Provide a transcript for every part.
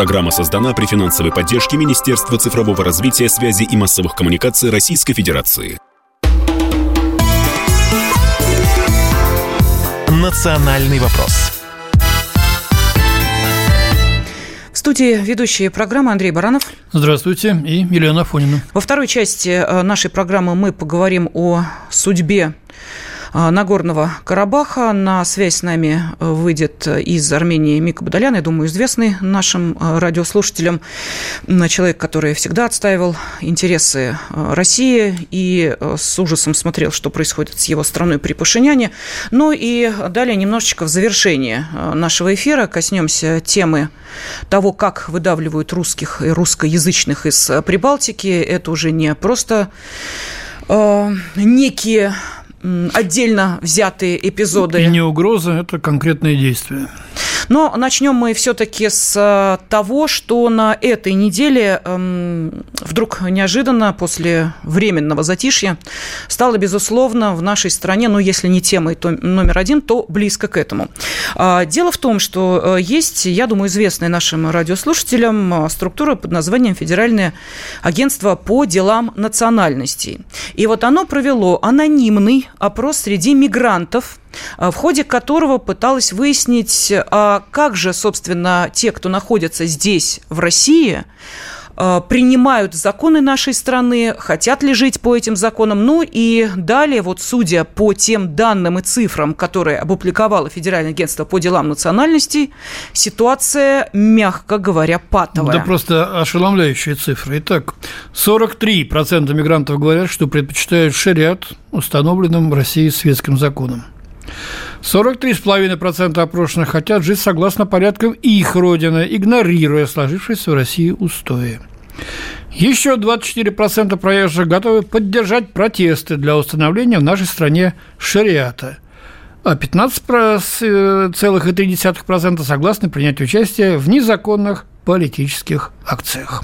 Программа создана при финансовой поддержке Министерства цифрового развития, связи и массовых коммуникаций Российской Федерации. «Национальный вопрос» студии ведущие программы Андрей Баранов. Здравствуйте. И Елена Афонина. Во второй части э, нашей программы мы поговорим о судьбе Нагорного Карабаха. На связь с нами э, выйдет из Армении Мика Бадалян, я думаю, известный нашим э, радиослушателям, человек, который всегда отстаивал интересы э, России и с ужасом смотрел, что происходит с его страной при Пашиняне. Ну и далее немножечко в завершении нашего эфира коснемся темы того, как выдавливают русских и русскоязычных из Прибалтики. Это уже не просто э, некие отдельно взятые эпизоды. И не угроза, это конкретные действия. Но начнем мы все-таки с э, того, что на этой неделе эм, вдруг неожиданно после временного затишья стало, безусловно, в нашей стране, ну, если не темой то номер один, то близко к этому. А, дело в том, что э, есть, я думаю, известная нашим радиослушателям э, структура под названием Федеральное агентство по делам национальностей. И вот оно провело анонимный опрос среди мигрантов, в ходе которого пыталась выяснить, а как же, собственно, те, кто находятся здесь, в России, а, принимают законы нашей страны, хотят ли жить по этим законам. Ну и далее, вот судя по тем данным и цифрам, которые опубликовало Федеральное агентство по делам национальностей, ситуация, мягко говоря, патовая. Да просто ошеломляющие цифры. Итак, 43% мигрантов говорят, что предпочитают шариат, установленным в России светским законом. 43,5% опрошенных хотят жить согласно порядкам их родины, игнорируя сложившиеся в России устои. Еще 24% проезжих готовы поддержать протесты для установления в нашей стране шариата, а 15,3% согласны принять участие в незаконных политических акциях.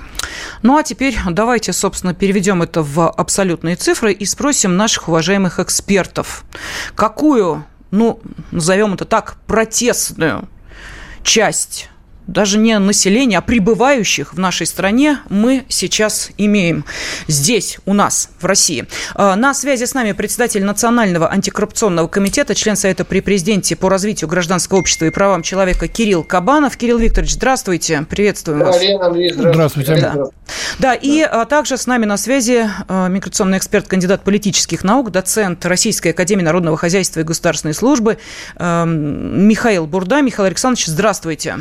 Ну а теперь давайте, собственно, переведем это в абсолютные цифры и спросим наших уважаемых экспертов, какую ну, назовем это так, протестную часть даже не населения, а прибывающих в нашей стране мы сейчас имеем здесь, у нас, в России. А, на связи с нами председатель Национального антикоррупционного комитета, член Совета при президенте по развитию гражданского общества и правам человека Кирилл Кабанов. Кирилл Викторович, здравствуйте, приветствуем вас. здравствуйте. здравствуйте. Да. да, и а, также с нами на связи а, миграционный эксперт, кандидат политических наук, доцент Российской Академии Народного Хозяйства и Государственной Службы Михаил Бурда. Михаил Александрович, здравствуйте.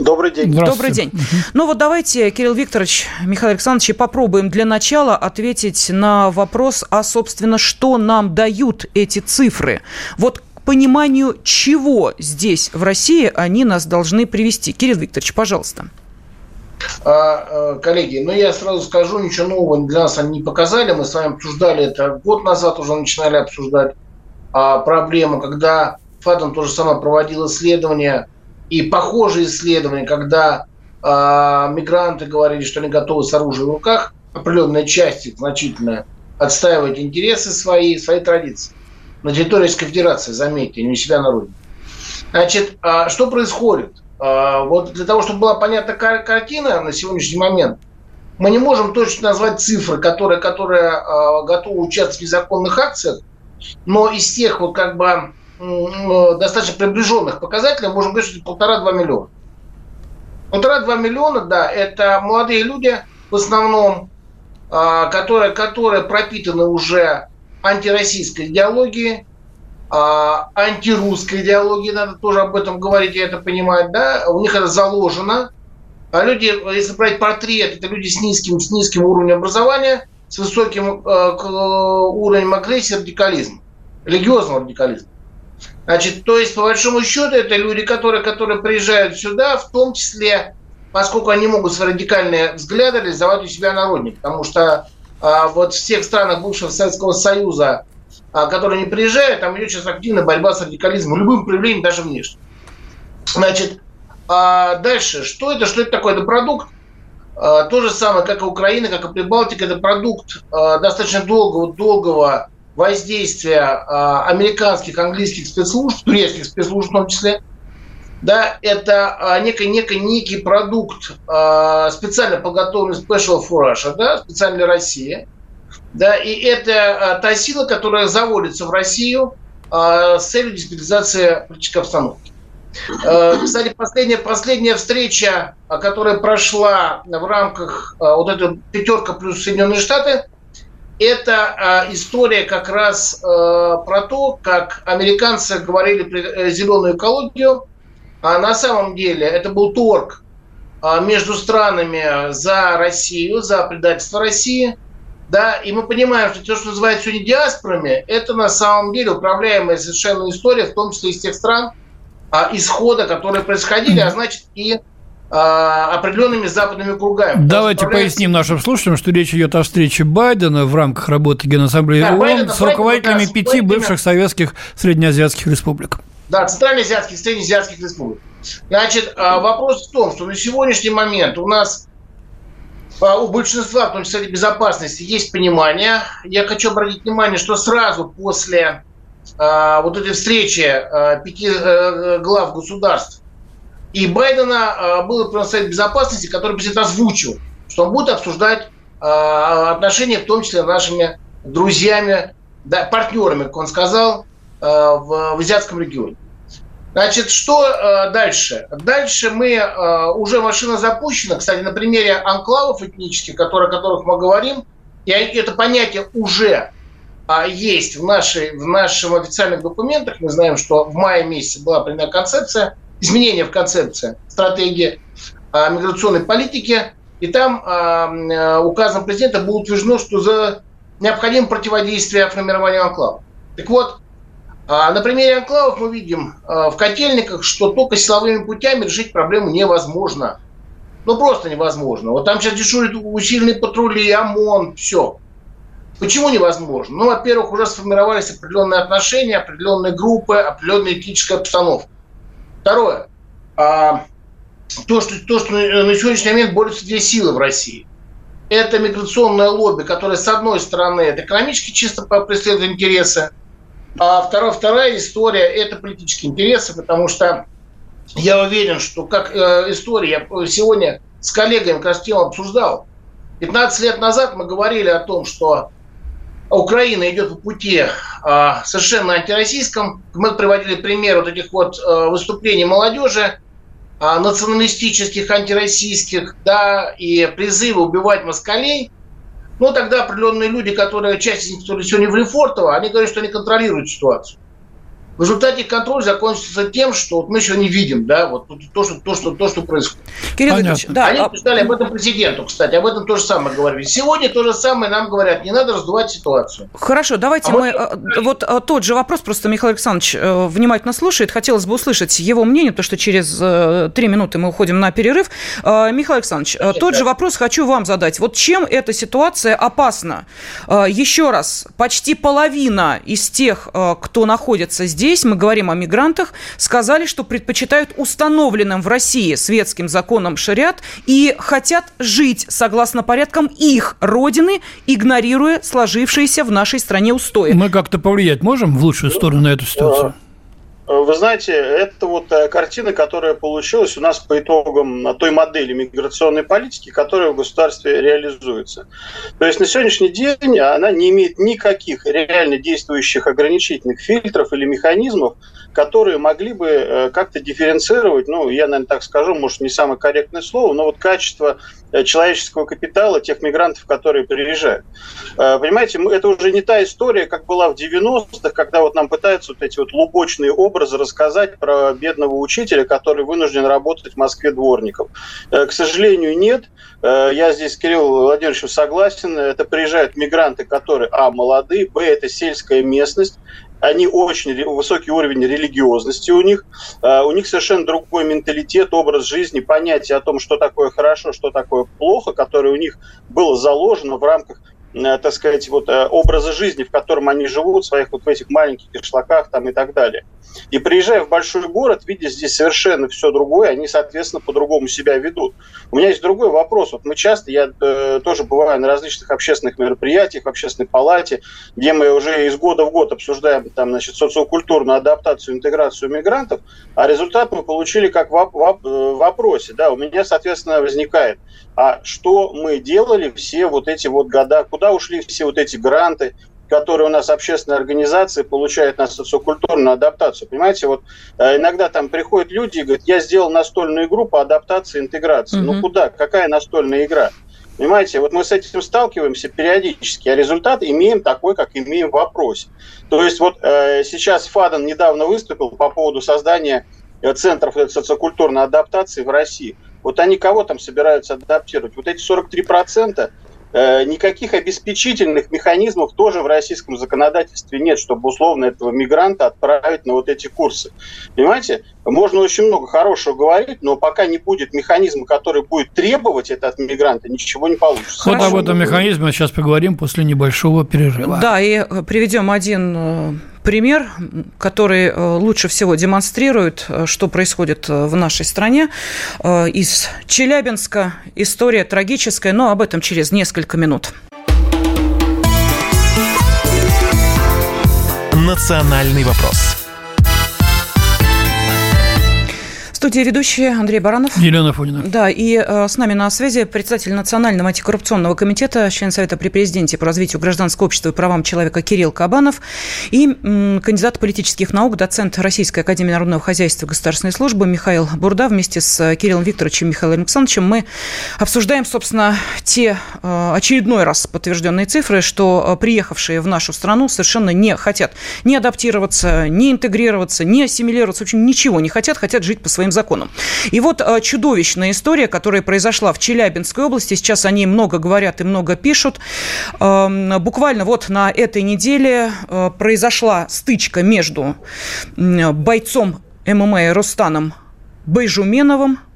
Добрый день. Добрый день. Ну вот давайте, Кирилл Викторович, Михаил Александрович, попробуем для начала ответить на вопрос, а, собственно, что нам дают эти цифры. Вот к пониманию чего здесь, в России, они нас должны привести. Кирилл Викторович, пожалуйста. А, э, коллеги, ну я сразу скажу, ничего нового для нас они не показали. Мы с вами обсуждали это год назад, уже начинали обсуждать а, проблему, когда ФАТом то же самое проводил исследование – и похожие исследования, когда э, мигранты говорили, что они готовы с оружием в руках, определенная часть их значительная, отстаивать интересы свои, свои традиции. На территории Российской Федерации, заметьте, не у себя на родине. Значит, э, что происходит? Э, вот для того, чтобы была понятна картина на сегодняшний момент, мы не можем точно назвать цифры, которые, которые э, готовы участвовать в незаконных акциях, но из тех вот как бы достаточно приближенных показателей, можем говорить, что полтора-два миллиона. Полтора-два миллиона, да, это молодые люди в основном, а, которые, которые пропитаны уже антироссийской идеологией, а, антирусской идеологией, надо тоже об этом говорить, я это понимаю, да, у них это заложено. А люди, если брать портрет, это люди с низким, с низким уровнем образования, с высоким э, уровнем агрессии, радикализма, религиозного радикализма. Значит, то есть, по большому счету, это люди, которые, которые приезжают сюда, в том числе, поскольку они могут свои радикальные взгляды реализовать у себя на родине. Потому что а, вот в всех странах бывшего Советского Союза, а, которые не приезжают, там идет сейчас активная борьба с радикализмом, любым проявлением, даже внешне. Значит, а дальше, что это, что это такое? Это продукт, а, то же самое, как и Украина, как и Прибалтика, это продукт а, достаточно долгого, долгого воздействия э, американских, английских спецслужб, турецких спецслужб в том числе, да, это а, некий, некий, некий продукт, а, специально подготовленный Special for да, специально для России. Да, и это а, та сила, которая заводится в Россию с целью дестабилизации политической обстановки. Кстати, последняя, последняя встреча, которая прошла в рамках вот этой пятерка плюс Соединенные Штаты, это история как раз про то, как американцы говорили про э, зеленую экологию, а на самом деле это был торг а, между странами за Россию, за предательство России. Да, и мы понимаем, что то, что называют сегодня диаспорами, это на самом деле управляемая совершенно история, в том числе из тех стран, а, исхода, которые происходили, а значит и определенными западными кругами. Давайте поясним нашим слушателям, что речь идет о встрече Байдена в рамках работы Генассамблеи да, ООН Байдена, с руководителями Байдена, пяти бывших советских среднеазиатских республик. Да, центральноазиатских, среднеазиатских республик. Значит, а, вопрос в том, что на сегодняшний момент у нас а, у большинства, в том числе безопасности, есть понимание. Я хочу обратить внимание, что сразу после а, вот этой встречи а, пяти а, глав государств и Байдена а, был Совет Безопасности, который президент озвучил, что он будет обсуждать а, отношения, в том числе нашими друзьями, да, партнерами, как он сказал, а, в, в азиатском регионе. Значит, что э, дальше? Дальше мы, э, уже машина запущена, кстати, на примере анклавов этнических, которые, о которых мы говорим, и это понятие уже э, есть в, нашей, в наших официальных документах. Мы знаем, что в мае месяце была принята концепция, изменение в концепции стратегии э, миграционной политики, и там э, э, указом президента было утверждено, что за необходимо противодействие формированию анклава. Так вот, а на примере анклавов мы видим а, в котельниках, что только силовыми путями решить проблему невозможно. Ну, просто невозможно. Вот там сейчас дежурят усиленные патрули, ОМОН, все. Почему невозможно? Ну, во-первых, уже сформировались определенные отношения, определенные группы, определенная этическая обстановка. Второе. А, то, что, то, что на сегодняшний момент борются две силы в России. Это миграционное лобби, которое, с одной стороны, это экономически чисто преследует интересы, а вторая, вторая история – это политические интересы, потому что я уверен, что как э, история, я сегодня с коллегами как раз тему обсуждал. 15 лет назад мы говорили о том, что Украина идет по пути э, совершенно антироссийском. Мы приводили пример вот этих вот э, выступлений молодежи, э, националистических, антироссийских, да, и призывы убивать москалей – ну, тогда определенные люди, которые, часть из них, которые сегодня в Лефортово, они говорят, что они контролируют ситуацию. В результате контроль закончится тем, что вот мы сегодня видим, да, вот то, что, то, что, то, что происходит. Кирилл Ильич, да. Они писали об этом президенту, кстати, об этом то же самое говорили. Сегодня то же самое нам говорят, не надо раздувать ситуацию. Хорошо, давайте а мы, мы, вот э, тот же вопрос, просто Михаил Александрович э, внимательно слушает, хотелось бы услышать его мнение, то, что через э, три минуты мы уходим на перерыв. Михаил Александрович, Сейчас, тот да. же вопрос хочу вам задать. Вот чем эта ситуация опасна? Еще раз, почти половина из тех, кто находится здесь, здесь мы говорим о мигрантах, сказали, что предпочитают установленным в России светским законом шариат и хотят жить согласно порядкам их родины, игнорируя сложившиеся в нашей стране устои. Мы как-то повлиять можем в лучшую сторону на эту ситуацию? Вы знаете, это вот э, картина, которая получилась у нас по итогам той модели миграционной политики, которая в государстве реализуется. То есть на сегодняшний день она не имеет никаких реально действующих ограничительных фильтров или механизмов, которые могли бы э, как-то дифференцировать, ну, я, наверное, так скажу, может, не самое корректное слово, но вот качество э, человеческого капитала тех мигрантов, которые приезжают. Э, понимаете, это уже не та история, как была в 90-х, когда вот нам пытаются вот эти вот лубочные образы рассказать про бедного учителя, который вынужден работать в Москве дворником. К сожалению, нет. Я здесь с Кириллом Владимировичем согласен. Это приезжают мигранты, которые, а, молодые, б, это сельская местность, они очень высокий уровень религиозности у них, а, у них совершенно другой менталитет, образ жизни, понятие о том, что такое хорошо, что такое плохо, которое у них было заложено в рамках э, так сказать, вот э, образа жизни, в котором они живут, своих вот в этих маленьких кишлаках там и так далее. И приезжая в большой город, видя здесь совершенно все другое, они, соответственно, по-другому себя ведут. У меня есть другой вопрос. Вот мы часто, я э, тоже бываю на различных общественных мероприятиях, в общественной палате, где мы уже из года в год обсуждаем там, значит, социокультурную адаптацию, интеграцию мигрантов, а результат мы получили как в, в, в э, вопросе. Да, у меня, соответственно, возникает, а что мы делали все вот эти вот года, куда ушли все вот эти гранты, которые у нас общественные организации получают на социокультурную адаптацию. Понимаете, вот э, иногда там приходят люди и говорят, я сделал настольную игру по адаптации и интеграции. Угу. Ну куда? Какая настольная игра? Понимаете, вот мы с этим сталкиваемся периодически, а результат имеем такой, как имеем в вопросе. То есть вот э, сейчас Фаден недавно выступил по поводу создания э, центров социокультурной адаптации в России. Вот они кого там собираются адаптировать? Вот эти 43% Э, никаких обеспечительных механизмов тоже в российском законодательстве нет, чтобы условно этого мигранта отправить на вот эти курсы. Понимаете, можно очень много хорошего говорить, но пока не будет механизма, который будет требовать это от мигранта, ничего не получится. Вот об этом механизме сейчас поговорим после небольшого перерыва. Да, и э, приведем один э, пример, который э, лучше всего демонстрирует, э, что происходит э, в нашей стране. Из Челябинска история трагическая, но об этом через несколько минут. Национальный вопрос студии ведущие Андрей Баранов. Елена Фонина. Да, и э, с нами на связи председатель Национального антикоррупционного комитета, член Совета при президенте по развитию гражданского общества и правам человека Кирилл Кабанов и м, кандидат политических наук, доцент Российской академии народного хозяйства и государственной службы Михаил Бурда. Вместе с Кириллом Викторовичем и Михаилом Александровичем мы обсуждаем, собственно, те э, очередной раз подтвержденные цифры, что э, приехавшие в нашу страну совершенно не хотят ни адаптироваться, ни интегрироваться, ни ассимилироваться, в общем, ничего не хотят, хотят жить по своим федеральным законом. И вот э, чудовищная история, которая произошла в Челябинской области, сейчас о ней много говорят и много пишут. Буквально вот на этой неделе э, произошла стычка между бойцом ММА Рустаном Байжуменовым, а,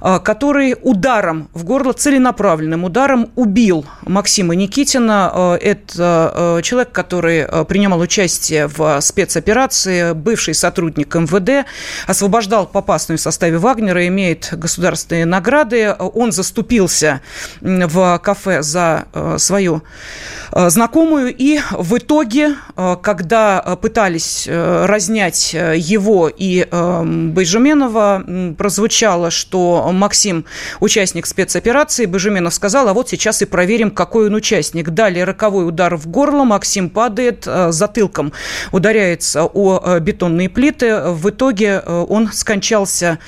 который ударом в горло, целенаправленным ударом убил Максима Никитина. А, это а, человек, который принимал участие в спецоперации, бывший сотрудник МВД, освобождал попасную в составе Вагнера, имеет государственные награды. Он заступился в кафе за свою знакомую, и в итоге, когда пытались разнять его и Байжуменова, прозвучало, что Максим участник спецоперации. Божеменов сказал, а вот сейчас и проверим, какой он участник. Далее роковой удар в горло. Максим падает э, затылком, ударяется о э, бетонные плиты. В итоге э, он скончался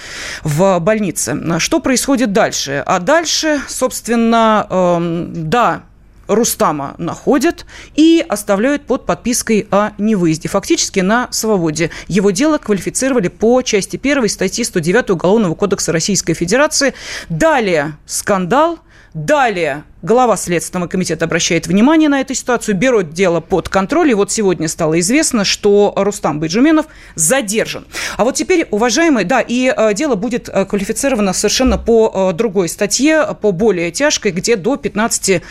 в больнице. Что происходит дальше? А дальше, собственно, эм, да, Рустама находят и оставляют под подпиской о невыезде. Фактически на свободе. Его дело квалифицировали по части 1 статьи 109 Уголовного кодекса Российской Федерации. Далее скандал – Далее глава Следственного комитета обращает внимание на эту ситуацию, берет дело под контроль. И вот сегодня стало известно, что Рустам Байджуменов задержан. А вот теперь, уважаемые, да, и э, дело будет э, квалифицировано совершенно по э, другой статье, по более тяжкой, где до 15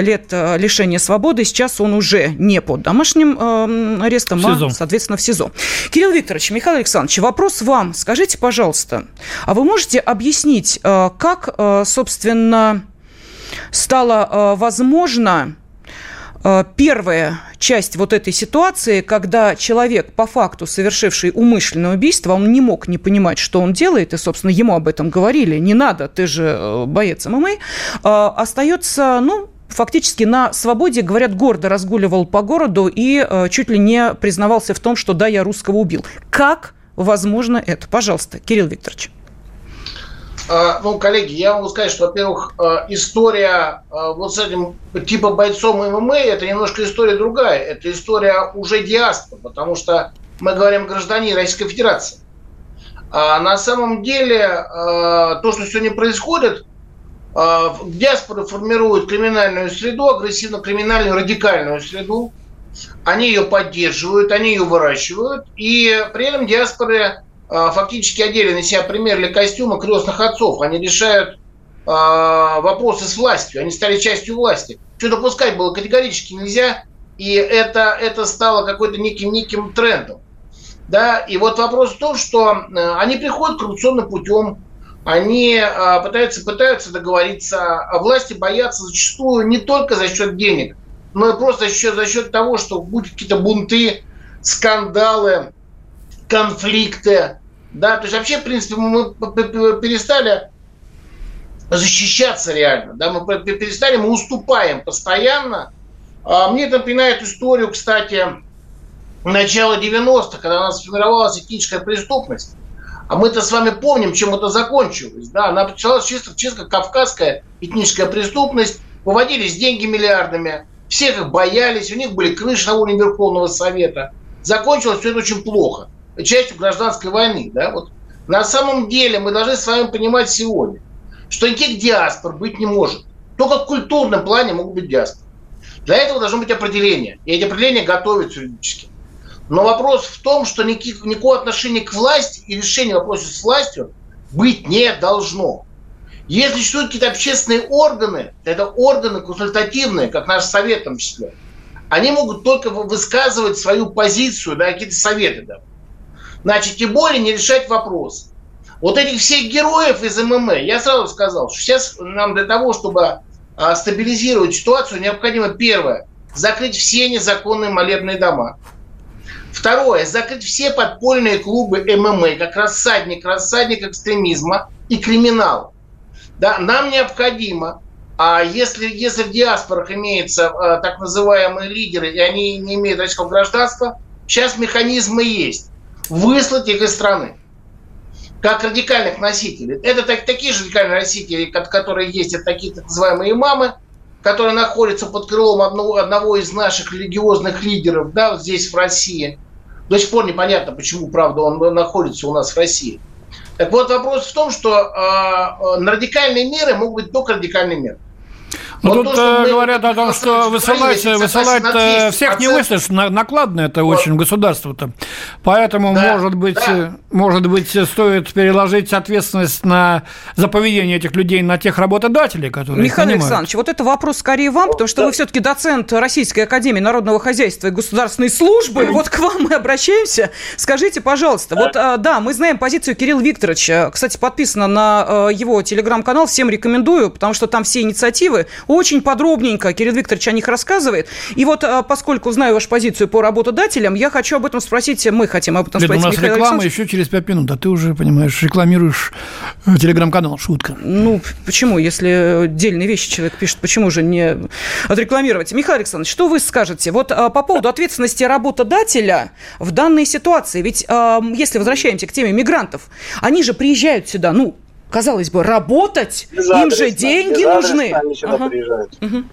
лет лишения свободы. Сейчас он уже не под домашним арестом, а, соответственно, в СИЗО. Кирилл Викторович, Михаил Александрович, вопрос вам. Скажите, пожалуйста, а вы можете объяснить, как, собственно, стало э, возможно э, первая часть вот этой ситуации, когда человек, по факту совершивший умышленное убийство, он не мог не понимать, что он делает, и, собственно, ему об этом говорили, не надо, ты же э, боец ММА, остается, ну, фактически на свободе, говорят, гордо разгуливал по городу и чуть ли не признавался в том, что да, я русского убил. Как возможно это? Пожалуйста, Кирилл Викторович. А, ну, коллеги, я могу сказать, что, во-первых, а, история а, вот с этим типа бойцом ММА, это немножко история другая. Это история уже диаспоры, потому что мы говорим граждане Российской Федерации. А на самом деле то, что сегодня происходит, диаспоры формируют криминальную среду, агрессивно-криминальную, радикальную среду. Они ее поддерживают, они ее выращивают. И при этом диаспоры фактически одели на себя примерили костюмы крестных отцов. Они решают а, вопросы с властью. Они стали частью власти. Что допускать было категорически нельзя. И это, это стало какой-то неким, неким трендом. Да, и вот вопрос в том, что э, они приходят коррупционным путем, они э, пытаются, пытаются договориться, а власти боятся зачастую не только за счет денег, но и просто за счет, за счет того, что будут какие-то бунты, скандалы, конфликты. Да, то есть вообще, в принципе, мы перестали защищаться реально. Да, мы перестали, мы уступаем постоянно. А мне это напоминает историю, кстати, начала 90-х, когда у нас сформировалась этническая преступность. А мы-то с вами помним, чем это закончилось. Да? Она началась чисто, чисто кавказская этническая преступность. Выводились деньги миллиардами. Все их боялись. У них были крыши на уровне Верховного Совета. Закончилось все это очень плохо. Частью гражданской войны. Да? Вот. На самом деле мы должны с вами понимать сегодня, что никаких диаспор быть не может. Только в культурном плане могут быть диаспоры. Для этого должно быть определение. И эти определения готовятся юридически. Но вопрос в том, что никаких, никакого отношения к власти и решения вопроса с властью быть не должно. Если существуют какие-то общественные органы, это органы консультативные, как наш совет в том числе, они могут только высказывать свою позицию, да, какие-то советы. Да. Значит, тем более не решать вопрос. Вот этих всех героев из ММА, я сразу сказал, что сейчас нам для того, чтобы а, стабилизировать ситуацию, необходимо первое, закрыть все незаконные молебные дома – Второе, закрыть все подпольные клубы ММА, как рассадник, рассадник экстремизма и криминал. Да, нам необходимо, а если, если в диаспорах имеются а, так называемые лидеры, и они не имеют российского гражданства, сейчас механизмы есть. Выслать их из страны как радикальных носителей. Это так, такие же радикальные носители, которые есть, это такие так называемые имамы, который находится под крылом одного, одного из наших религиозных лидеров, да, вот здесь в России. До сих пор непонятно, почему, правда, он находится у нас в России. Так вот, вопрос в том, что э, радикальные меры могут быть только радикальные меры. Ну, вот тут то, э, говорят о том, что высылать, высылать э, всех не вышлешь, накладно это вот. очень государство-то. Поэтому, да, может, быть, да. Э, может быть, стоит переложить ответственность на, за поведение этих людей на тех работодателей, которые Михаил Александрович, вот это вопрос скорее вам, потому что да. вы все-таки доцент Российской Академии Народного Хозяйства и Государственной Службы. Вот к вам мы обращаемся. Скажите, пожалуйста, вот, да, мы знаем позицию Кирилла Викторовича. Кстати, подписано на его телеграм-канал. Всем рекомендую, потому что там все инициативы очень подробненько Кирилл Викторович о них рассказывает. И вот а, поскольку знаю вашу позицию по работодателям, я хочу об этом спросить, мы хотим об этом Лид, спросить у нас Михаил реклама еще через пять минут, а ты уже, понимаешь, рекламируешь э, телеграм-канал, шутка. Ну, почему? Если дельные вещи человек пишет, почему же не отрекламировать? Михаил Александрович, что вы скажете? Вот а, по поводу ответственности работодателя в данной ситуации. Ведь если возвращаемся к теме мигрантов, они же приезжают сюда, ну, казалось бы, работать, им же деньги нужны. Они сюда ага. приезжают. Угу.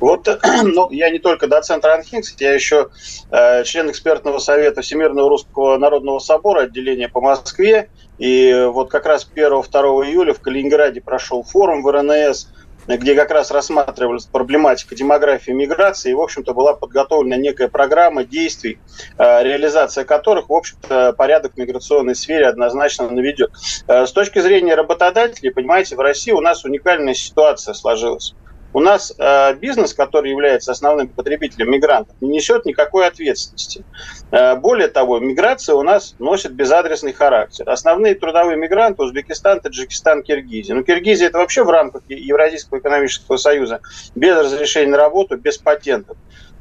Вот, ну, я не только доцент РАНХИНГС, я еще э, член экспертного совета Всемирного Русского Народного Собора, отделения по Москве. И вот как раз 1-2 июля в Калининграде прошел форум в РНС – где как раз рассматривалась проблематика демографии и миграции, и, в общем-то, была подготовлена некая программа действий, э, реализация которых, в общем-то, порядок в миграционной сфере однозначно наведет. Э, с точки зрения работодателей, понимаете, в России у нас уникальная ситуация сложилась у нас э, бизнес, который является основным потребителем мигрантов, не несет никакой ответственности. Э, более того, миграция у нас носит безадресный характер. Основные трудовые мигранты – Узбекистан, Таджикистан, Киргизия. Ну, Киргизия – это вообще в рамках Евразийского экономического союза без разрешения на работу, без патентов.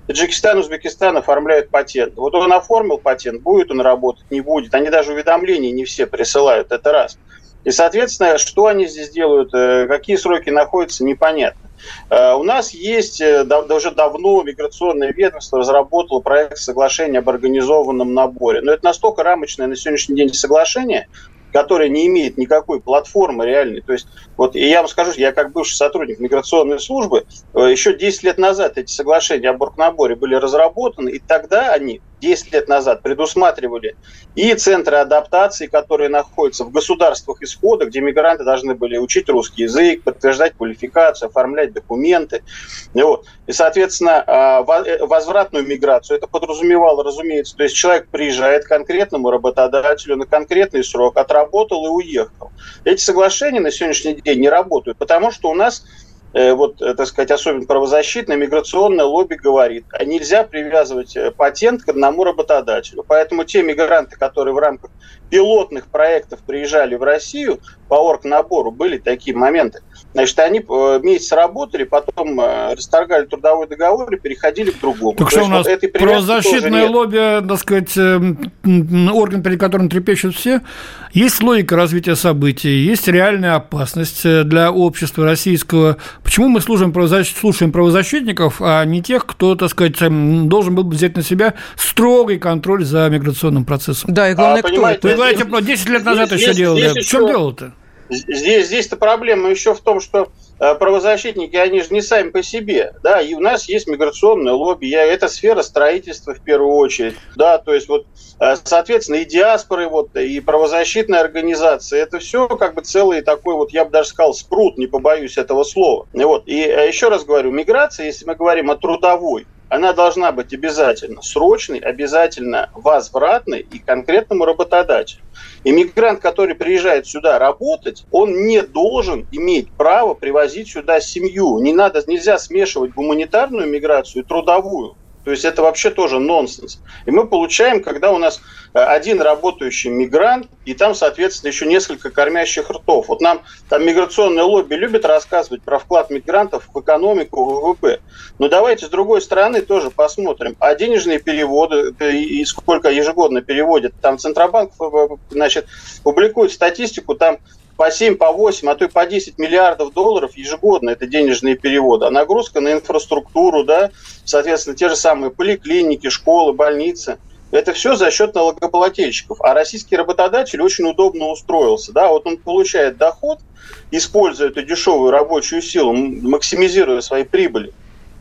Таджикистан, Узбекистан оформляют патент. Вот он оформил патент, будет он работать, не будет. Они даже уведомления не все присылают, это раз. И, соответственно, что они здесь делают, э, какие сроки находятся, непонятно. Э, у нас есть э, уже давно миграционное ведомство разработало проект соглашения об организованном наборе. Но это настолько рамочное на сегодняшний день соглашение, которое не имеет никакой платформы реальной. То есть, вот и я вам скажу, я как бывший сотрудник миграционной службы, еще 10 лет назад эти соглашения об оргнаборе были разработаны, и тогда они 10 лет назад предусматривали и центры адаптации, которые находятся в государствах исхода, где мигранты должны были учить русский язык, подтверждать квалификацию, оформлять документы. Вот. И, соответственно, а, э, возвратную миграцию это подразумевало, разумеется, то есть человек приезжает к конкретному работодателю на конкретный срок, отработал и уехал. Эти соглашения на сегодняшний день не работают, потому что у нас вот, э, так сказать, особенно правозащитное, миграционное лобби говорит, а нельзя привязывать патент к одному работодателю. Поэтому те мигранты, которые в рамках пилотных проектов приезжали в Россию по оргнабору, были такие моменты. Значит, они месяц работали, потом расторгали трудовой договор и переходили к другому. Так То что у нас вот правозащитное лобби, так сказать, орган, перед которым трепещут все, есть логика развития событий, есть реальная опасность для общества российского. Почему мы слушаем, правозащ... слушаем правозащитников, а не тех, кто, так сказать, должен был взять на себя строгий контроль за миграционным процессом? Да, и главное, а, кто? Говорите, 10 лет назад здесь, еще делали. Здесь в чем дело-то? Здесь, здесь-то проблема еще в том, что Э, правозащитники, они же не сами по себе, да, и у нас есть миграционное лобби, я, это сфера строительства в первую очередь, да, то есть вот, э, соответственно, и диаспоры, вот, и правозащитные организации, это все как бы целый такой вот, я бы даже сказал, спрут, не побоюсь этого слова. Вот, и э, еще раз говорю, миграция, если мы говорим о трудовой, она должна быть обязательно срочной, обязательно возвратной и конкретному работодателю. Иммигрант, который приезжает сюда работать, он не должен иметь право привозить сюда семью. Не надо, нельзя смешивать гуманитарную миграцию и трудовую. То есть это вообще тоже нонсенс. И мы получаем, когда у нас э, один работающий мигрант, и там, соответственно, еще несколько кормящих ртов. Вот нам там миграционное лобби любит рассказывать про вклад мигрантов в экономику, в ВВП. Но давайте с другой стороны тоже посмотрим. А денежные переводы, э, и сколько ежегодно переводят, там Центробанк э, значит, публикует статистику, там по 7, по 8, а то и по 10 миллиардов долларов ежегодно это денежные переводы. А нагрузка на инфраструктуру, да, соответственно, те же самые поликлиники, школы, больницы – это все за счет налогоплательщиков. А российский работодатель очень удобно устроился. Да? Вот он получает доход, используя эту дешевую рабочую силу, максимизируя свои прибыли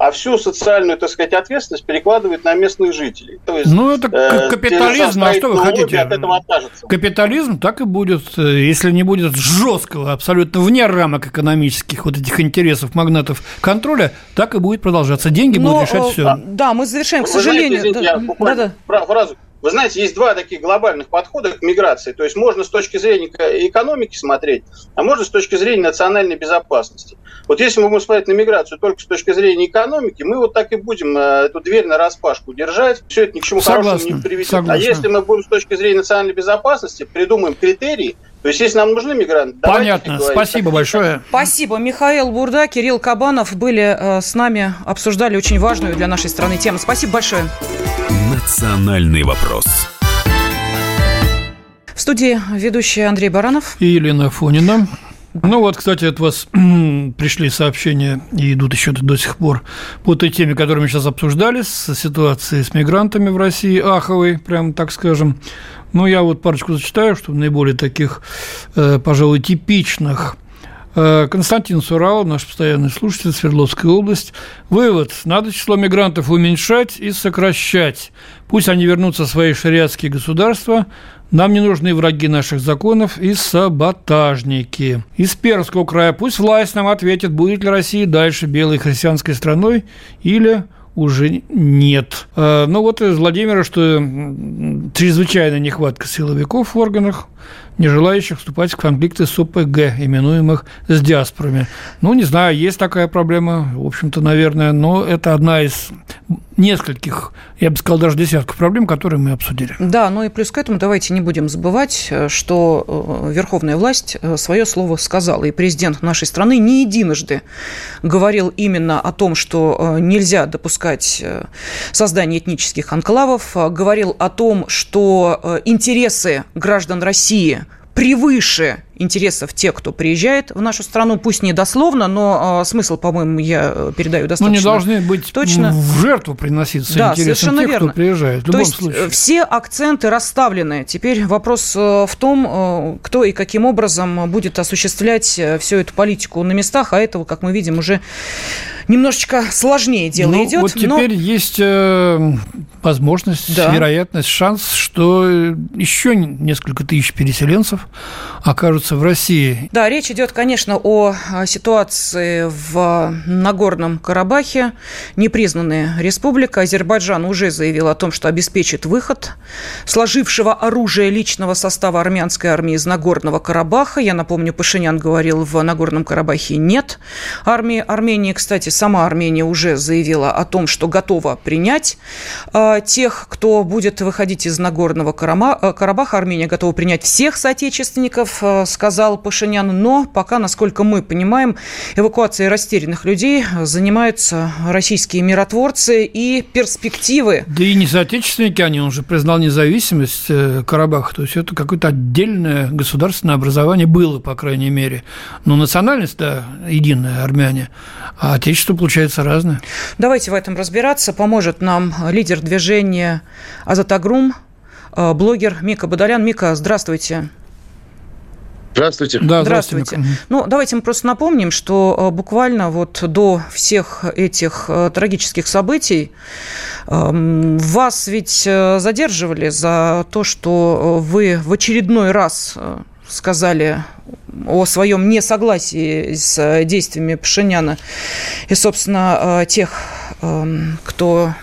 а всю социальную, так сказать, ответственность перекладывает на местных жителей. То есть, ну, это э, капитализм, а что вы хотите? От этого откажется. Капитализм так и будет, э, если не будет жесткого, абсолютно вне рамок экономических вот этих интересов магнатов контроля, так и будет продолжаться. Деньги Но, будут решать все. Да, мы завершаем, к сожалению. Знаете, извините, да, да, да. фразу вы знаете, есть два таких глобальных подхода к миграции. То есть можно с точки зрения экономики смотреть, а можно с точки зрения национальной безопасности. Вот если мы будем смотреть на миграцию только с точки зрения экономики, мы вот так и будем э, эту дверь на распашку держать. Все это ни к чему согласна, хорошему не приведет. А согласна. А если мы будем с точки зрения национальной безопасности, придумаем критерии, то есть, если нам нужны мигранты, Понятно. Спасибо так. большое. Спасибо. Михаил Бурда, Кирилл Кабанов были э, с нами, обсуждали очень важную для нашей страны тему. Спасибо большое. Национальный вопрос. В студии ведущий Андрей Баранов. И Елена Фонина. Ну вот, кстати, от вас пришли сообщения и идут еще до сих пор по той теме, которую мы сейчас обсуждали, с ситуацией с мигрантами в России, аховой, прям так скажем. Ну, я вот парочку зачитаю, что наиболее таких, э, пожалуй, типичных Константин Сурал, наш постоянный слушатель, Свердловская область. Вывод. Надо число мигрантов уменьшать и сокращать. Пусть они вернутся в свои шариатские государства. Нам не нужны враги наших законов и саботажники. Из Пермского края пусть власть нам ответит, будет ли Россия дальше белой христианской страной или уже нет. Э, ну вот из Владимира, что чрезвычайная нехватка силовиков в органах не желающих вступать в конфликты с ОПГ, именуемых с диаспорами. Ну, не знаю, есть такая проблема, в общем-то, наверное, но это одна из нескольких, я бы сказал, даже десятков проблем, которые мы обсудили. Да, ну и плюс к этому давайте не будем забывать, что э, верховная власть э, свое слово сказала, и президент нашей страны не единожды говорил именно о том, что э, нельзя допускать создание этнических анклавов, говорил о том, что интересы граждан России превыше интересов тех, кто приезжает в нашу страну, пусть не дословно, но э, смысл, по-моему, я э, передаю достаточно Ну, не должны быть точно. в жертву приноситься да, интересам тех, верно. кто приезжает. В То любом есть случае. все акценты расставлены. Теперь вопрос э, в том, э, кто и каким образом будет осуществлять всю эту политику на местах, а этого, как мы видим, уже немножечко сложнее дело ну, идет. Вот теперь но... есть э, возможность, да. вероятность, шанс, что еще несколько тысяч переселенцев окажутся в России. Да, речь идет, конечно, о ситуации в Нагорном Карабахе. Непризнанная республика Азербайджан уже заявил о том, что обеспечит выход сложившего оружие личного состава армянской армии из Нагорного Карабаха. Я напомню, Пашинян говорил, в Нагорном Карабахе нет армии. Армения, кстати, сама Армения уже заявила о том, что готова принять э, тех, кто будет выходить из Нагорного э, Карабаха. Армения готова принять всех соотечественников, э, сказал Пашинян. Но пока, насколько мы понимаем, эвакуацией растерянных людей занимаются российские миротворцы и перспективы. Да и не соотечественники они, он же признал независимость Карабаха. То есть это какое-то отдельное государственное образование было, по крайней мере. Но национальность, да, единая, армяне. А отечество, получается, разное. Давайте в этом разбираться. Поможет нам лидер движения Азатагрум, э, блогер Мика Бадалян. Мика, здравствуйте. Здравствуйте. Да, здравствуйте. здравствуйте. Ну, давайте мы просто напомним, что э, буквально вот до всех этих э, трагических событий эм, вас ведь задерживали за то, что вы в очередной раз сказали о своем несогласии с действиями Пашиняна и, собственно, э, тех, эм, кто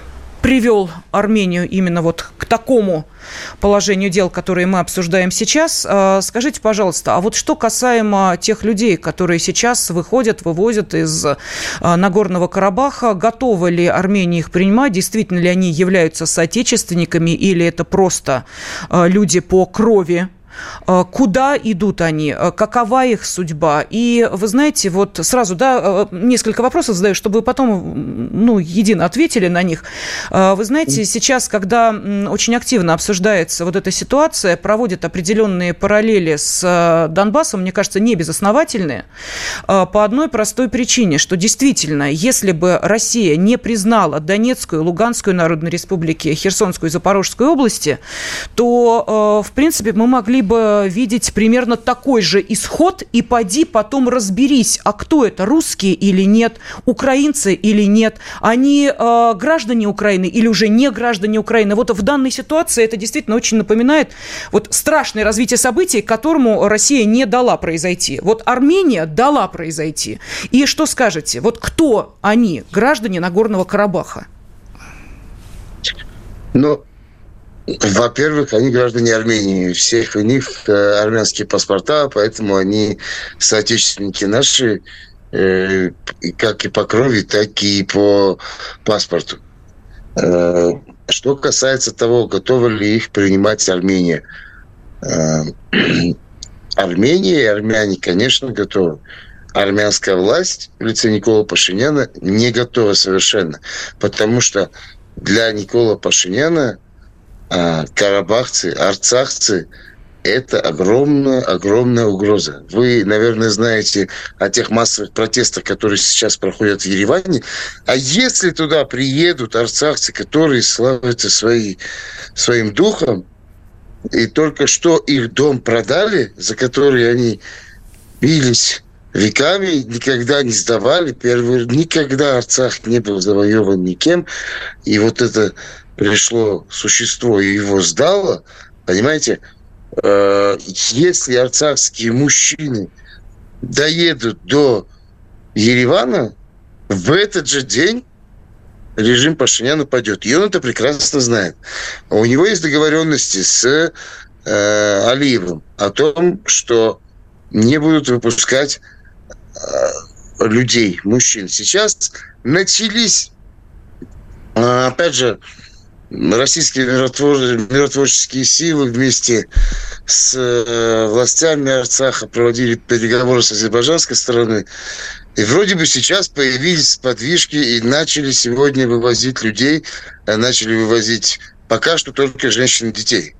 привел Армению именно вот к такому положению дел, которые мы обсуждаем сейчас. Э, скажите, пожалуйста, а вот что касаемо тех людей, которые сейчас выходят, вывозят из э, Нагорного Карабаха, готовы ли Армения их принимать, действительно ли они являются соотечественниками или это просто люди по крови Э, куда идут они? Э, какова их судьба? И вы знаете, вот сразу, да, э, несколько вопросов задаю, чтобы вы потом, ну, едино ответили на них. Вы знаете, сейчас, когда очень активно обсуждается вот эта ситуация, проводят определенные параллели с Донбассом, мне кажется, не безосновательные, по одной простой причине, что действительно, если бы Россия не признала Донецкую, Луганскую Народную Республики, Херсонскую и Запорожскую области, то, в принципе, мы могли бы видеть примерно такой же исход, и поди потом разберись, а кто это, русские или нет, украинцы или нет, они э, граждане Украины или уже не граждане Украины. Вот в данной ситуации это действительно очень напоминает вот страшное развитие событий, которому Россия не дала произойти. Вот Армения дала произойти. И что скажете? Вот кто они, граждане Нагорного Карабаха? Ну, во-первых, они граждане Армении. Всех у них э, армянские паспорта, поэтому они соотечественники наши, э, как и по крови, так и по паспорту. Э, что касается того, готова ли их принимать Армения. Армения и армяне, конечно, готовы. Армянская власть в лице Никола Пашиняна не готова совершенно. Потому что для Никола Пашиняна карабахцы, арцахцы – это огромная, огромная угроза. Вы, наверное, знаете о тех массовых протестах, которые сейчас проходят в Ереване. А если туда приедут арцахцы, которые славятся своей, своим духом, и только что их дом продали, за который они бились веками, никогда не сдавали. Первый, никогда Арцах не был завоеван никем. И вот это пришло существо и его сдало, понимаете, э, если арцахские мужчины доедут до Еревана, в этот же день режим Пашиняна падет. И он это прекрасно знает. У него есть договоренности с э, Алиевым о том, что не будут выпускать э, людей, мужчин. Сейчас начались, э, опять же, российские миротворческие силы вместе с э, властями Арцаха проводили переговоры с азербайджанской стороны. И вроде бы сейчас появились подвижки и начали сегодня вывозить людей, э, начали вывозить пока что только женщин и детей.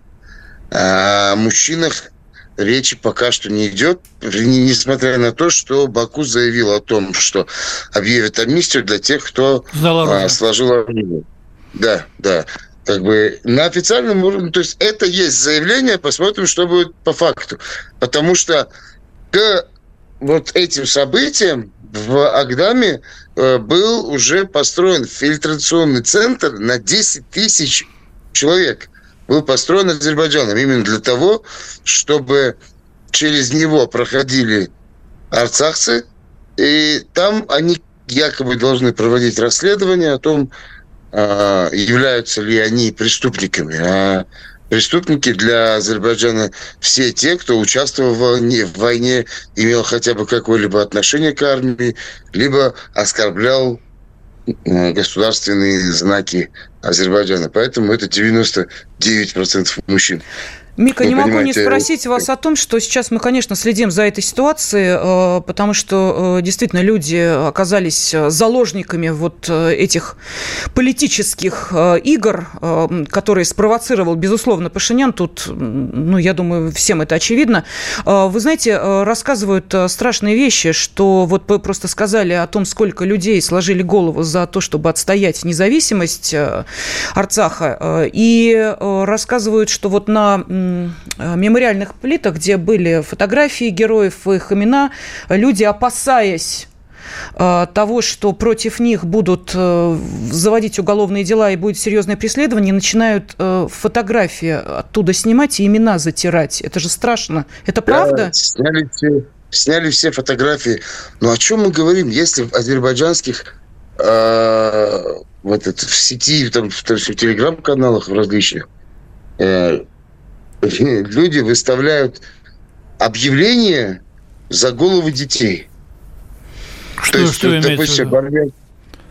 А о мужчинах речи пока что не идет, несмотря на то, что Баку заявил о том, что объявит амнистию для тех, кто а, сложил оружие. Да, да. Как бы на официальном уровне, то есть это есть заявление, посмотрим, что будет по факту. Потому что к вот этим событиям в Агдаме э, был уже построен фильтрационный центр на 10 тысяч человек. Был построен Азербайджаном именно для того, чтобы через него проходили арцахцы, и там они якобы должны проводить расследование о том, являются ли они преступниками. А преступники для Азербайджана все те, кто участвовал в войне, в войне имел хотя бы какое-либо отношение к армии, либо оскорблял государственные знаки Азербайджана. Поэтому это 99% мужчин. Мика, Вы не могу не спросить вас о том, что сейчас мы, конечно, следим за этой ситуацией, э, потому что э, действительно люди оказались э, заложниками вот этих политических игр, которые спровоцировал, безусловно, Пашинян. Тут, ну, я думаю, всем это очевидно. Вы знаете, рассказывают страшные вещи, что вот вы просто сказали о том, сколько людей сложили голову за то, чтобы отстоять независимость Арцаха, и рассказывают, что вот на мемориальных плитах, где были фотографии героев, их имена, люди, опасаясь э, того, что против них будут э, заводить уголовные дела и будет серьезное преследование, начинают фотографии оттуда снимать и имена затирать. Это же страшно. Это правда? Да, сняли все, сняли все фотографии. Но о чем мы говорим, если в азербайджанских э, вот это, в сети, там, в, в телеграм-каналах в различных э, люди выставляют объявления за головы детей. Что, То есть, что вот, допустим, в армян...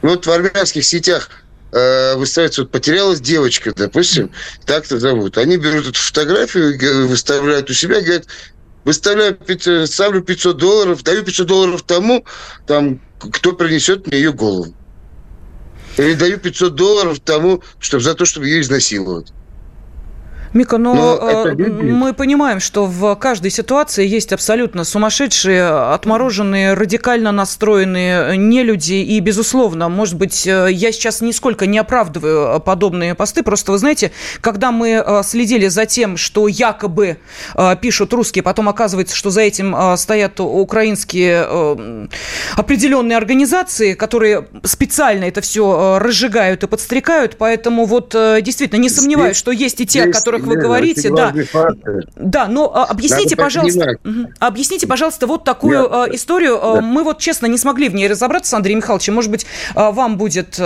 ну, вот в армянских сетях э, выставляется, вот потерялась девочка, допустим, так-то зовут. Они берут эту фотографию, выставляют у себя, говорят, выставляю, ставлю 500 долларов, даю 500 долларов тому, там, кто принесет мне ее голову. Или даю 500 долларов тому, чтобы, за то, чтобы ее изнасиловать. Мика, но, но э, мы понимаем, что в каждой ситуации есть абсолютно сумасшедшие, отмороженные, радикально настроенные нелюди. И, безусловно, может быть, э, я сейчас нисколько не оправдываю подобные посты. Просто, вы знаете, когда мы э, следили за тем, что якобы пишут русские, потом оказывается, что за этим стоят украинские определенные организации, которые специально это все разжигают и подстрекают. Поэтому вот действительно не сомневаюсь, что есть и те, есть, которых вы говорите, да. Да, но а, объясните, Надо пожалуйста, объясните, пожалуйста, вот такую Я... А, историю. А, да. Мы вот, честно, не смогли в ней разобраться с Андреем Михайловичем. Может быть, вам будет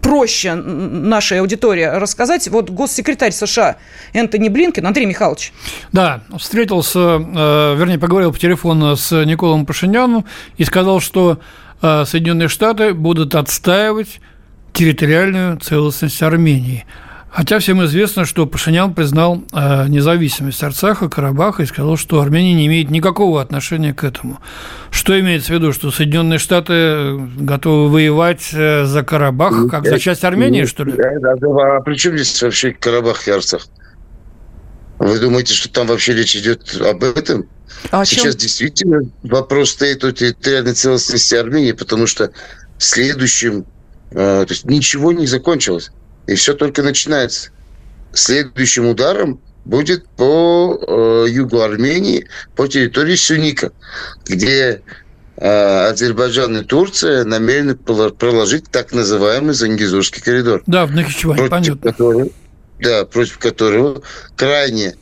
проще нашей аудитории рассказать. Вот госсекретарь США Энтони Блинкен, Андрей Михайлович. Да, встретился, вернее, поговорил по телефону с Николом Пашиняном и сказал, что Соединенные Штаты будут отстаивать территориальную целостность Армении. Хотя всем известно, что Пашинян признал э, независимость Арцаха, Карабаха и сказал, что Армения не имеет никакого отношения к этому. Что имеется в виду, что Соединенные Штаты готовы воевать э, за Карабах, как за часть Армении, что ли? А при чем здесь вообще Карабах и Арцах? Вы думаете, что там вообще речь идет об этом? А Сейчас чем? действительно вопрос стоит о территориальной целостности Армении, потому что следующим, э, то есть ничего не закончилось. И все только начинается. Следующим ударом будет по э, югу Армении, по территории Сюника, где э, Азербайджан и Турция намерены проложить так называемый Зангизурский коридор. Да, в Нахичеване, понятно. Которого, да, против которого крайне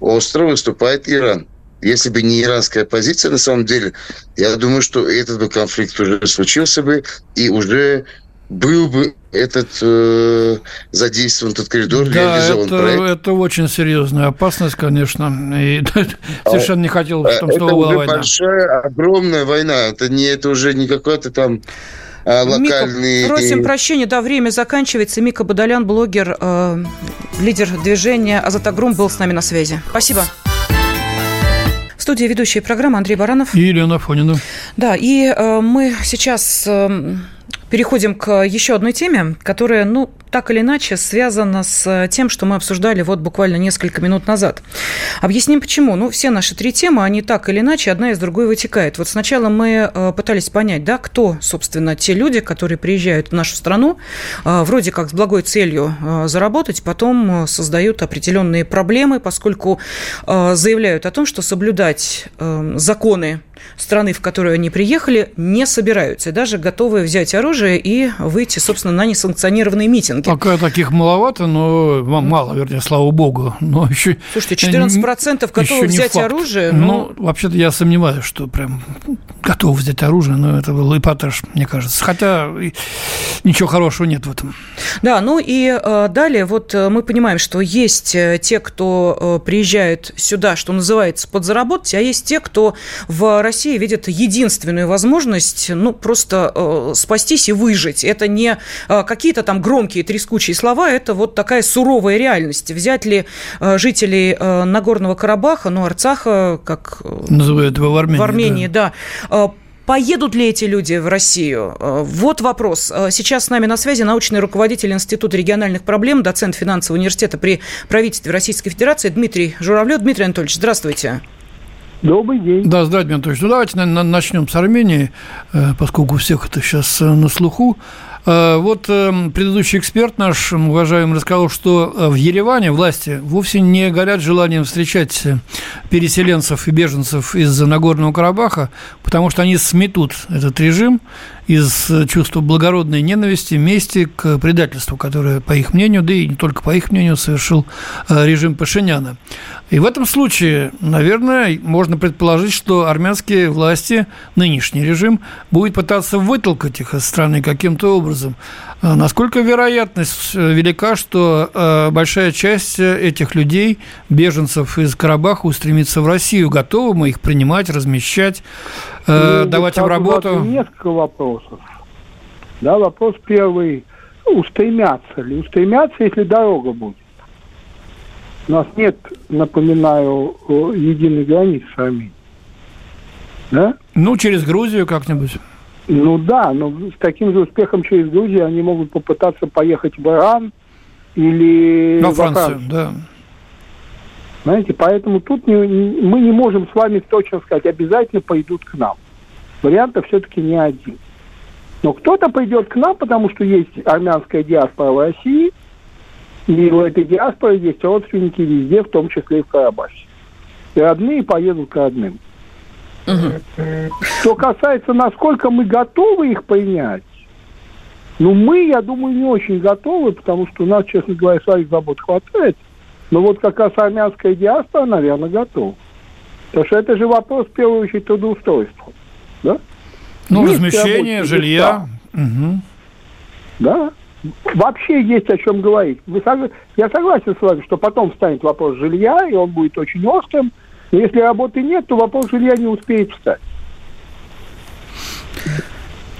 остро выступает Иран. Если бы не иранская позиция, на самом деле, я думаю, что этот бы конфликт уже случился бы, и уже был бы этот э, задействован этот коридор, да, реализован это, проект. это очень серьезная опасность, конечно, и совершенно не хотел, чтобы это была война. большая, огромная война, это, не, это уже не какой-то там а, локальный... Мика, просим прощения, да, время заканчивается. Мика Бадалян, блогер, э, лидер движения Азатагрум был с нами на связи. Спасибо. В студии ведущая программы Андрей Баранов. И Елена Фонина. Да, и э, мы сейчас... Э, Переходим к еще одной теме, которая, ну, так или иначе связана с тем, что мы обсуждали вот буквально несколько минут назад. Объясним почему. Ну, все наши три темы, они так или иначе одна из другой вытекают. Вот сначала мы э, пытались понять, да, кто, собственно, те люди, которые приезжают в нашу страну, э, вроде как с благой целью э, заработать, потом создают определенные проблемы, поскольку заявляют о том, что соблюдать законы страны, в которую они приехали, не собираются. И даже готовы взять оружие и выйти, собственно, на несанкционированные митинги. Пока таких маловато, но мало, вернее, слава богу. Но еще, Слушайте, 14% готовы взять факт. оружие. Но... Ну, вообще-то я сомневаюсь, что прям готовы взять оружие, но это был эпатаж, мне кажется. Хотя ничего хорошего нет в этом. Да, ну и э, далее вот э, мы понимаем, что есть э, те, кто приезжает сюда, что называется, подзаработать, а есть те, кто в России видит единственную возможность, ну, просто э, спастись и выжить. Это не э, какие-то там громкие трескучие слова, это вот такая суровая реальность. Взять ли э, жителей э, Нагорного Карабаха, ну, Арцаха, как... Э, Называют его в Армении. В Армении, да. да э, Поедут ли эти люди в Россию? Э, вот вопрос. Сейчас с нами на связи научный руководитель Института региональных проблем, доцент финансового университета при правительстве Российской Федерации Дмитрий Журавлев. Дмитрий Анатольевич, здравствуйте. Добрый день. Да, здравствуйте, Анатольевич. Ну, давайте наверное, начнем с Армении, э, поскольку у всех это сейчас на слуху. Э, вот эм, предыдущий эксперт наш, уважаемый, рассказал, что э, в Ереване власти вовсе не горят желанием встречать э, переселенцев и беженцев из Нагорного Карабаха, потому что они сметут этот режим из чувства благородной ненависти, мести к предательству, которое, по их мнению, да и не только по их мнению, совершил режим Пашиняна. И в этом случае, наверное, можно предположить, что армянские власти, нынешний режим, будет пытаться вытолкать их из страны каким-то образом образом. А насколько вероятность э, велика, что э, большая часть э, этих людей, беженцев из Карабаха, устремится в Россию? Готовы мы их принимать, размещать, ну, давать им работу? Несколько вопросов. Да, вопрос первый. Устремятся ли? Устремятся, если дорога будет. У нас нет, напоминаю, единой границы с Арменией. Да? Ну, через Грузию как-нибудь. Ну да, но с таким же успехом через Грузию они могут попытаться поехать в Иран или во Францию. Францию. Да. Знаете, поэтому тут не, мы не можем с вами точно сказать, обязательно пойдут к нам. Вариантов все-таки не один. Но кто-то пойдет к нам, потому что есть армянская диаспора в России, и у этой диаспоры есть родственники везде, в том числе и в Карабахе. И родные поедут к родным. Что касается, насколько мы готовы их принять, ну, мы, я думаю, не очень готовы, потому что у нас, честно говоря, своих забот хватает. Но вот как раз армянская диаспора, наверное, готова. Потому что это же вопрос, в первую очередь, трудоустройства. Да? Ну, есть размещение, жилья. Угу. Да. Вообще есть о чем говорить. Вы. Я согласен с вами, что потом встанет вопрос жилья, и он будет очень острым. Но если работы нет, то вопрос жилья не успеет встать.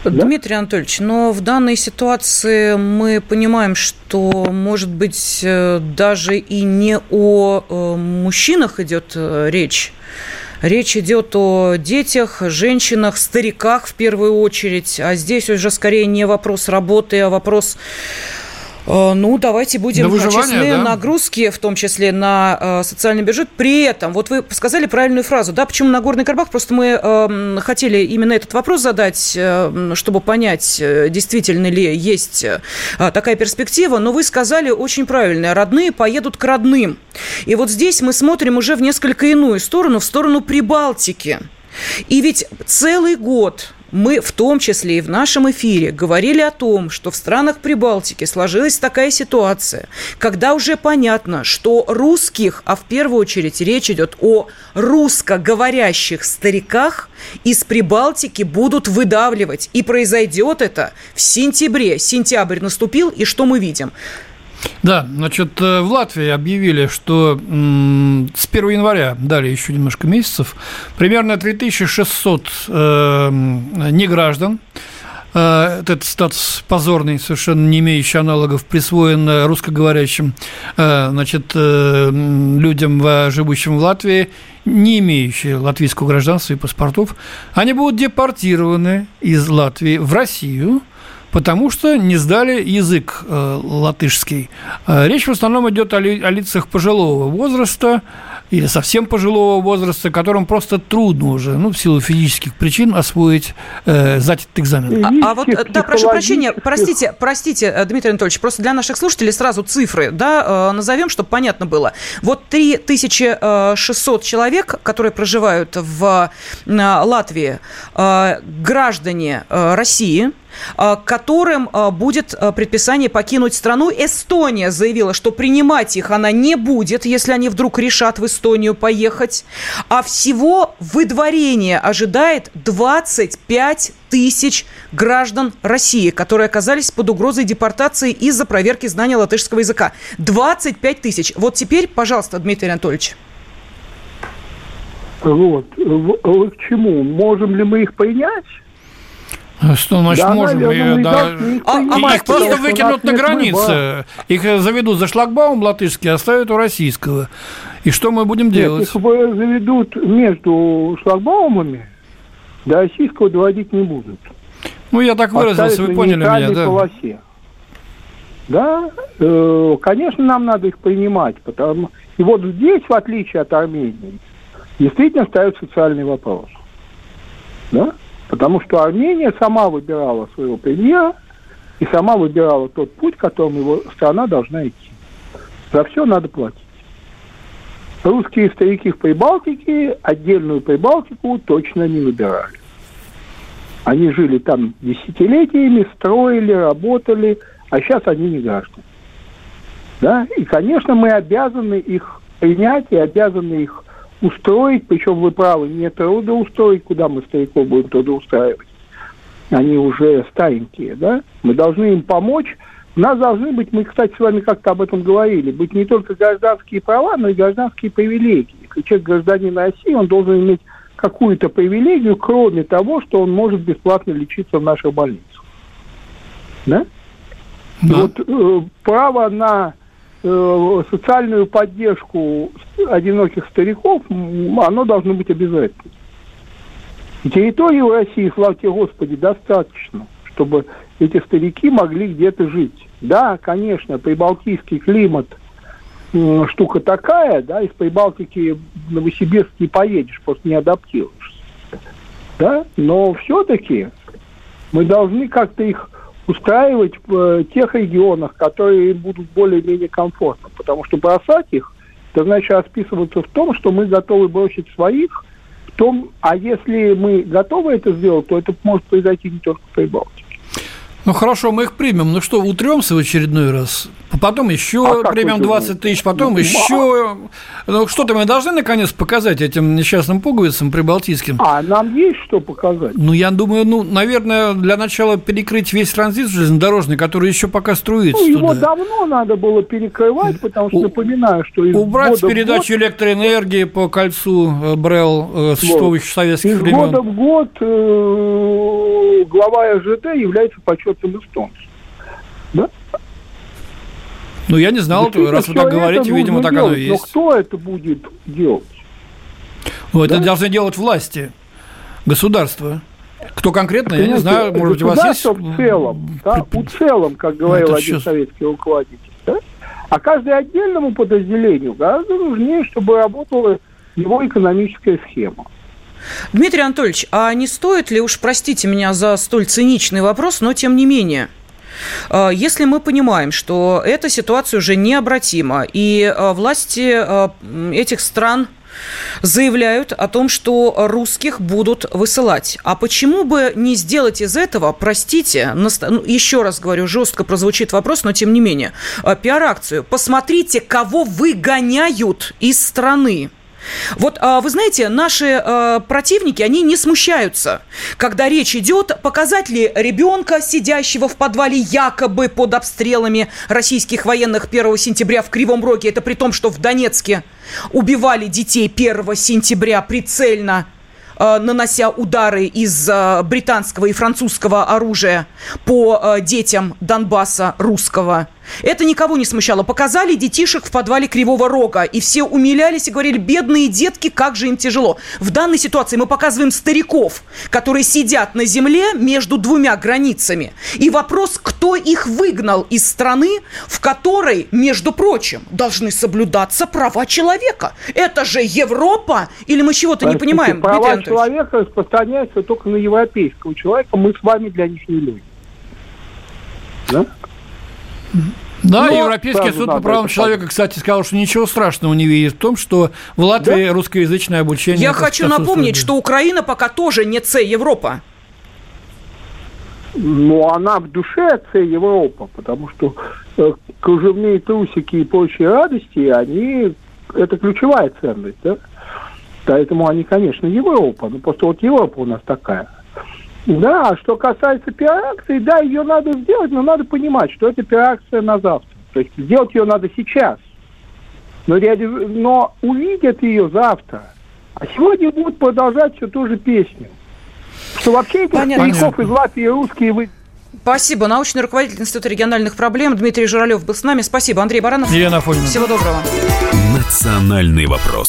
Дмитрий Анатольевич, но в данной ситуации мы понимаем, что, может быть, э, даже и не о э, мужчинах идет э, речь. Речь идет о детях, женщинах, стариках в первую очередь. А здесь уже скорее не вопрос работы, а вопрос ну, давайте будем честны, да? нагрузки, в том числе на э, социальный бюджет. При этом, вот вы сказали правильную фразу, да, почему Нагорный Карабах? Просто мы э, хотели именно этот вопрос задать, э, чтобы понять, э, действительно ли есть э, такая перспектива, но вы сказали очень правильно, родные поедут к родным. И вот здесь мы смотрим уже в несколько иную сторону, в сторону Прибалтики. И ведь целый год мы в том числе и в нашем эфире говорили о том, что в странах Прибалтики сложилась такая ситуация, когда уже понятно, что русских, а в первую очередь речь идет о русскоговорящих стариках, из Прибалтики будут выдавливать. И произойдет это в сентябре. Сентябрь наступил, и что мы видим? Да, значит, э, в Латвии объявили, что с 1 января, дали еще немножко месяцев, примерно 3600 э, неграждан, э, этот статус позорный, совершенно не имеющий аналогов, присвоен русскоговорящим значит, людям, живущим в Латвии, не имеющие латвийского гражданства и паспортов, они будут депортированы из Латвии в Россию – потому что не сдали язык э, латышский. Э, речь в основном идет о, ли, о лицах пожилого возраста, или совсем пожилого возраста, которым просто трудно уже, ну, в силу физических причин освоить, э, сдать этот экзамен. А, а вот, да, прошу прощения, простите, простите, э, Дмитрий Анатольевич, просто для наших слушателей сразу цифры, да, э, назовем, чтобы понятно было. Вот 3600 человек, которые проживают в Латвии, граждане России, Э, которым э, будет э, предписание покинуть страну. Эстония заявила, что принимать их она не будет, если они вдруг решат в Эстонию поехать. А всего выдворение ожидает 25 тысяч граждан России, которые оказались под угрозой депортации из-за проверки знания латышского языка. 25 тысяч. Вот теперь, пожалуйста, Дмитрий Анатольевич. Вот. Вы к чему? Можем ли мы их принять? Что значит да, можем? Наверное, и, да. А, а их просто выкинут на границе. Их заведут за шлагбаум латышский, оставят у российского. И что мы будем Нет, делать? Их заведут между шлагбаумами, до российского доводить не будут. Ну, я так выразился, вы поняли меня, да? Полосе. Да, э, конечно, нам надо их принимать, потому и вот здесь, в отличие от Армении, действительно ставят социальный вопрос. Да? Потому что Армения сама выбирала своего премьера и сама выбирала тот путь, которым его страна должна идти. За все надо платить. Русские старики в Прибалтике отдельную Прибалтику точно не выбирали. Они жили там десятилетиями, строили, работали, а сейчас они не граждане. Да? И, конечно, мы обязаны их принять и обязаны их устроить, причем вы правы, не трудоустроить, куда мы стариков будем трудоустраивать. Они уже старенькие, да? Мы должны им помочь. У нас должны быть, мы, кстати, с вами как-то об этом говорили, быть не только гражданские права, но и гражданские привилегии. Если человек гражданин России, он должен иметь какую-то привилегию, кроме того, что он может бесплатно лечиться в наших больницах. Да? да. Вот э, право на социальную поддержку одиноких стариков, оно должно быть обязательным. Территории у России, славьте Господи, достаточно, чтобы эти старики могли где-то жить. Да, конечно, прибалтийский климат штука такая, да, из Прибалтики в Новосибирск не поедешь, просто не адаптируешься. Да, но все-таки мы должны как-то их устраивать в э, тех регионах, которые им будут более-менее комфортно. Потому что бросать их, это значит расписываться в том, что мы готовы бросить своих, в том, а если мы готовы это сделать, то это может произойти не только в Прибалтике. Ну хорошо, мы их примем. Ну что, утремся в очередной раз? Потом еще а примем 20 тысяч, потом еще. Ну что-то мы должны наконец показать этим несчастным пуговицам прибалтийским. А нам есть что показать? Ну, я думаю, ну, наверное, для начала перекрыть весь транзит железнодорожный, который еще пока струится. Ну, его туда. давно надо было перекрывать, потому что напоминаю, что Убрать передачу год... электроэнергии по кольцу э, БРЭЛ э, существующих вот. советских из времен. Из года в год э, глава РЖД является почетным эстонцем. Да? Ну, я не знал, раз вы так говорите, видимо, так делать, оно и есть. Но кто это будет делать? Ну, это да? должны делать власти, государство. Кто конкретно, я не знаю, может быть, у вас есть... в целом, да, у целом, как говорил ну, один сейчас... советский руководитель, да? А каждому отдельному подразделению гораздо нужнее, чтобы работала его экономическая схема. Дмитрий Анатольевич, а не стоит ли, уж простите меня за столь циничный вопрос, но тем не менее, а, если мы понимаем, что эта ситуация уже необратима, и а, власти а, этих стран заявляют о том, что русских будут высылать. А почему бы не сделать из этого, простите, наста... ну, еще раз говорю, жестко прозвучит вопрос, но тем не менее, пиар-акцию. Посмотрите, кого выгоняют из страны. Вот а, вы знаете, наши а, противники, они не смущаются, когда речь идет показать ли ребенка, сидящего в подвале якобы под обстрелами российских военных 1 сентября в Кривом Роге. Это при том, что в Донецке убивали детей 1 сентября прицельно а, нанося удары из британского и французского оружия по детям Донбасса русского – Это никого не смущало. Показали детишек в подвале Кривого Рога, и все умилялись и говорили, бедные детки, как же им тяжело. В данной ситуации мы показываем стариков, которые сидят на земле между двумя границами. И вопрос, кто их выгнал из страны, в которой, между прочим, должны соблюдаться права человека. Это же Европа? Или мы чего-то не понимаем? Права человека распространяются только на европейского человека. Мы с вами для них не люди. Да? Да, Но Европейский суд по правам человека, кстати, сказал, что ничего страшного не видит в том, что в Латвии да? русскоязычное обучение... Я хочу напомнить, что Украина пока тоже не С Европа. Ну, она в душе С Европа, потому что э, кружевные трусики и прочие радости, они... Это ключевая ценность, да? Поэтому они, конечно, Европа. Но просто вот Европа у нас такая – да, что касается пиар-акции, да, ее надо сделать, но надо понимать, что это пиар-акция на завтра. То есть сделать ее надо сейчас. Но, но увидят ее завтра. А сегодня будут продолжать все ту же песню. Что вообще этих Понятно. стариков из Латвии русские вы Спасибо. Научный руководитель Института региональных проблем Дмитрий Журалев был с нами. Спасибо. Андрей Баранов. Елена Афонина. Всего доброго. Национальный вопрос.